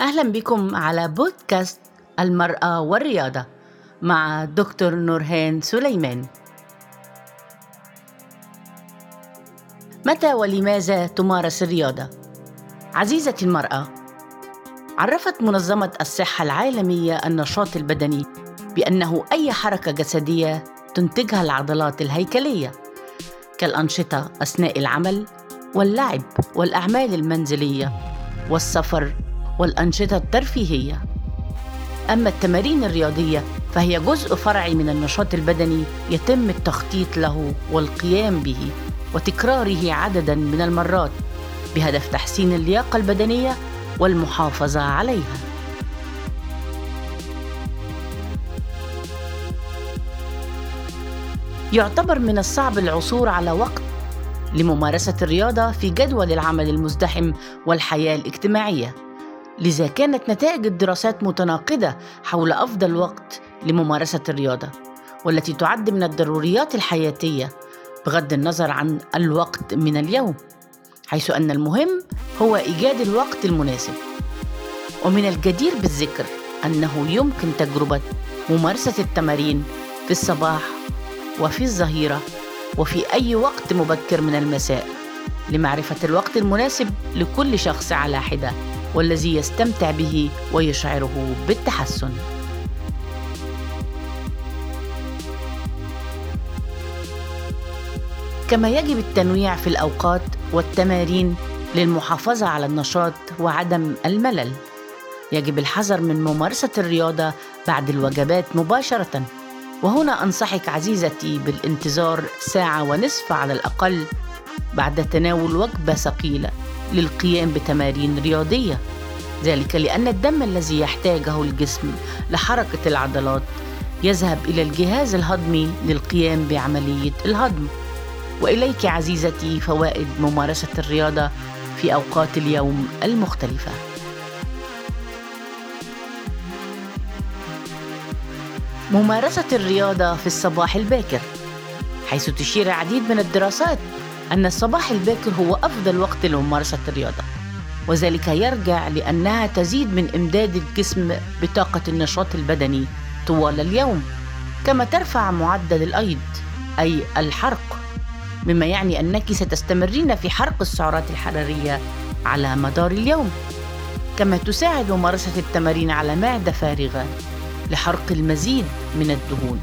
أهلا بكم على بودكاست المرأة والرياضة مع دكتور نورهان سليمان متى ولماذا تمارس الرياضة؟ عزيزتي المرأة عرفت منظمة الصحة العالمية النشاط البدني بأنه أي حركة جسدية تنتجها العضلات الهيكلية كالأنشطة أثناء العمل واللعب والأعمال المنزلية والسفر والأنشطة الترفيهية أما التمارين الرياضية فهي جزء فرعي من النشاط البدني يتم التخطيط له والقيام به وتكراره عددا من المرات بهدف تحسين اللياقة البدنية والمحافظة عليها. يعتبر من الصعب العثور على وقت لممارسة الرياضة في جدول العمل المزدحم والحياة الاجتماعية. لذا كانت نتائج الدراسات متناقضة حول أفضل وقت لممارسة الرياضة، والتي تعد من الضروريات الحياتية بغض النظر عن الوقت من اليوم. حيث أن المهم هو إيجاد الوقت المناسب ومن الجدير بالذكر أنه يمكن تجربة ممارسة التمارين في الصباح وفي الظهيرة وفي أي وقت مبكر من المساء لمعرفة الوقت المناسب لكل شخص على حدة والذي يستمتع به ويشعره بالتحسن كما يجب التنويع في الأوقات والتمارين للمحافظة على النشاط وعدم الملل. يجب الحذر من ممارسة الرياضة بعد الوجبات مباشرة. وهنا أنصحك عزيزتي بالانتظار ساعة ونصف على الأقل بعد تناول وجبة ثقيلة للقيام بتمارين رياضية. ذلك لأن الدم الذي يحتاجه الجسم لحركة العضلات يذهب إلى الجهاز الهضمي للقيام بعملية الهضم. وإليك عزيزتي فوائد ممارسة الرياضة في أوقات اليوم المختلفة ممارسة الرياضة في الصباح الباكر حيث تشير العديد من الدراسات أن الصباح الباكر هو أفضل وقت لممارسة الرياضة وذلك يرجع لأنها تزيد من إمداد الجسم بطاقة النشاط البدني طوال اليوم كما ترفع معدل الأيض أي الحرق مما يعني أنك ستستمرين في حرق السعرات الحرارية على مدار اليوم كما تساعد ممارسة التمارين على معدة فارغة لحرق المزيد من الدهون.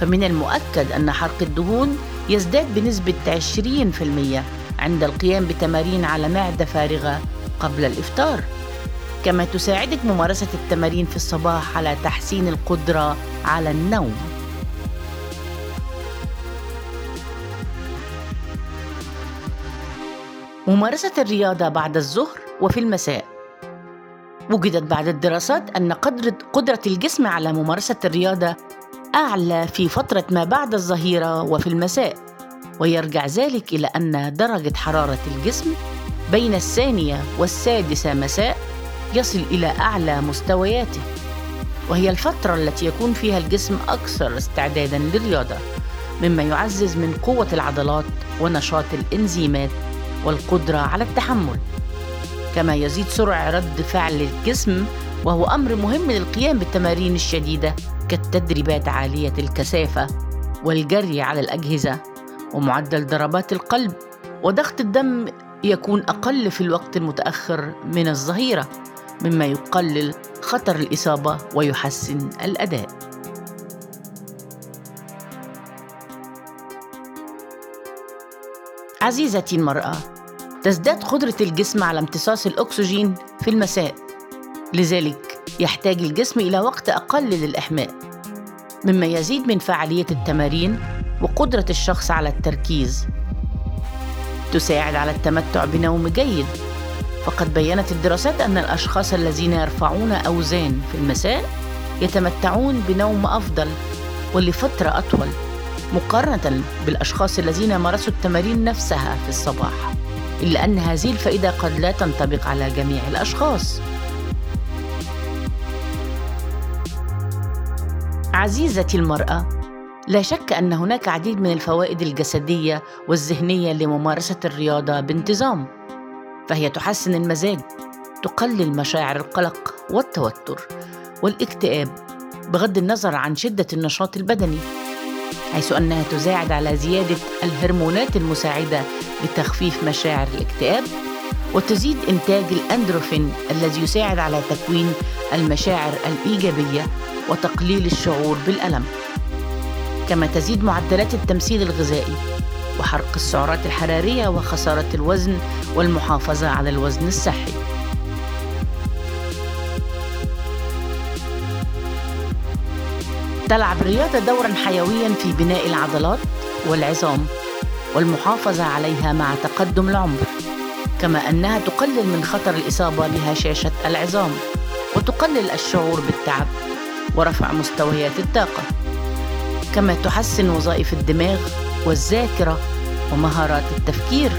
فمن المؤكد أن حرق الدهون يزداد بنسبة 20% عند القيام بتمارين على معده فارغه قبل الإفطار. كما تساعدك ممارسة التمارين في الصباح على تحسين القدرة على النوم. ممارسة الرياضة بعد الظهر وفي المساء. وجدت بعد الدراسات أن قدرة قدرة الجسم على ممارسة الرياضة أعلى في فترة ما بعد الظهيرة وفي المساء ويرجع ذلك إلى أن درجة حرارة الجسم بين الثانية والسادسة مساء يصل إلى أعلى مستوياته. وهي الفترة التي يكون فيها الجسم أكثر استعدادا للرياضة مما يعزز من قوة العضلات ونشاط الإنزيمات والقدرة على التحمل. كما يزيد سرعة رد فعل الجسم وهو أمر مهم للقيام بالتمارين الشديدة كالتدريبات عالية الكثافة والجري على الأجهزة ومعدل ضربات القلب وضغط الدم يكون أقل في الوقت المتأخر من الظهيرة مما يقلل خطر الإصابة ويحسن الأداء. عزيزتي المرأة تزداد قدرة الجسم على امتصاص الأكسجين في المساء. لذلك يحتاج الجسم إلى وقت أقل للإحماء مما يزيد من فعالية التمارين وقدرة الشخص على التركيز. تساعد على التمتع بنوم جيد. فقد بينت الدراسات أن الأشخاص الذين يرفعون أوزان في المساء يتمتعون بنوم أفضل ولفترة أطول مقارنة بالأشخاص الذين مارسوا التمارين نفسها في الصباح. إلا أن هذه الفائدة قد لا تنطبق على جميع الأشخاص. عزيزتي المرأة لا شك أن هناك عديد من الفوائد الجسدية والذهنية لممارسة الرياضة بانتظام فهي تحسن المزاج تقلل مشاعر القلق والتوتر والاكتئاب بغض النظر عن شدة النشاط البدني حيث أنها تساعد على زيادة الهرمونات المساعدة لتخفيف مشاعر الاكتئاب وتزيد إنتاج الأندروفين الذي يساعد على تكوين المشاعر الإيجابية وتقليل الشعور بالألم. كما تزيد معدلات التمثيل الغذائي وحرق السعرات الحرارية وخسارة الوزن والمحافظة على الوزن الصحي. تلعب الرياضة دورا حيويا في بناء العضلات والعظام والمحافظة عليها مع تقدم العمر كما أنها تقلل من خطر الإصابة بهشاشة العظام وتقلل الشعور بالتعب. ورفع مستويات الطاقة. كما تحسن وظائف الدماغ والذاكرة ومهارات التفكير.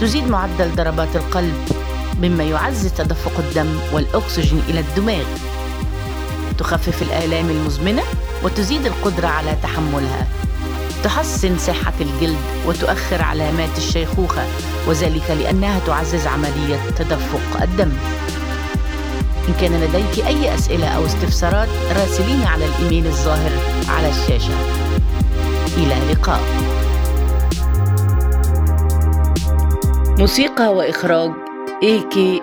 تزيد معدل ضربات القلب مما يعزز تدفق الدم والأكسجين إلى الدماغ. تخفف الآلام المزمنة وتزيد القدرة على تحملها. تحسن صحة الجلد وتؤخر علامات الشيخوخة وذلك لأنها تعزز عملية تدفق الدم. إن كان لديك أي أسئلة أو استفسارات راسليني على الإيميل الظاهر على الشاشة. إلى اللقاء. موسيقى وإخراج إيكي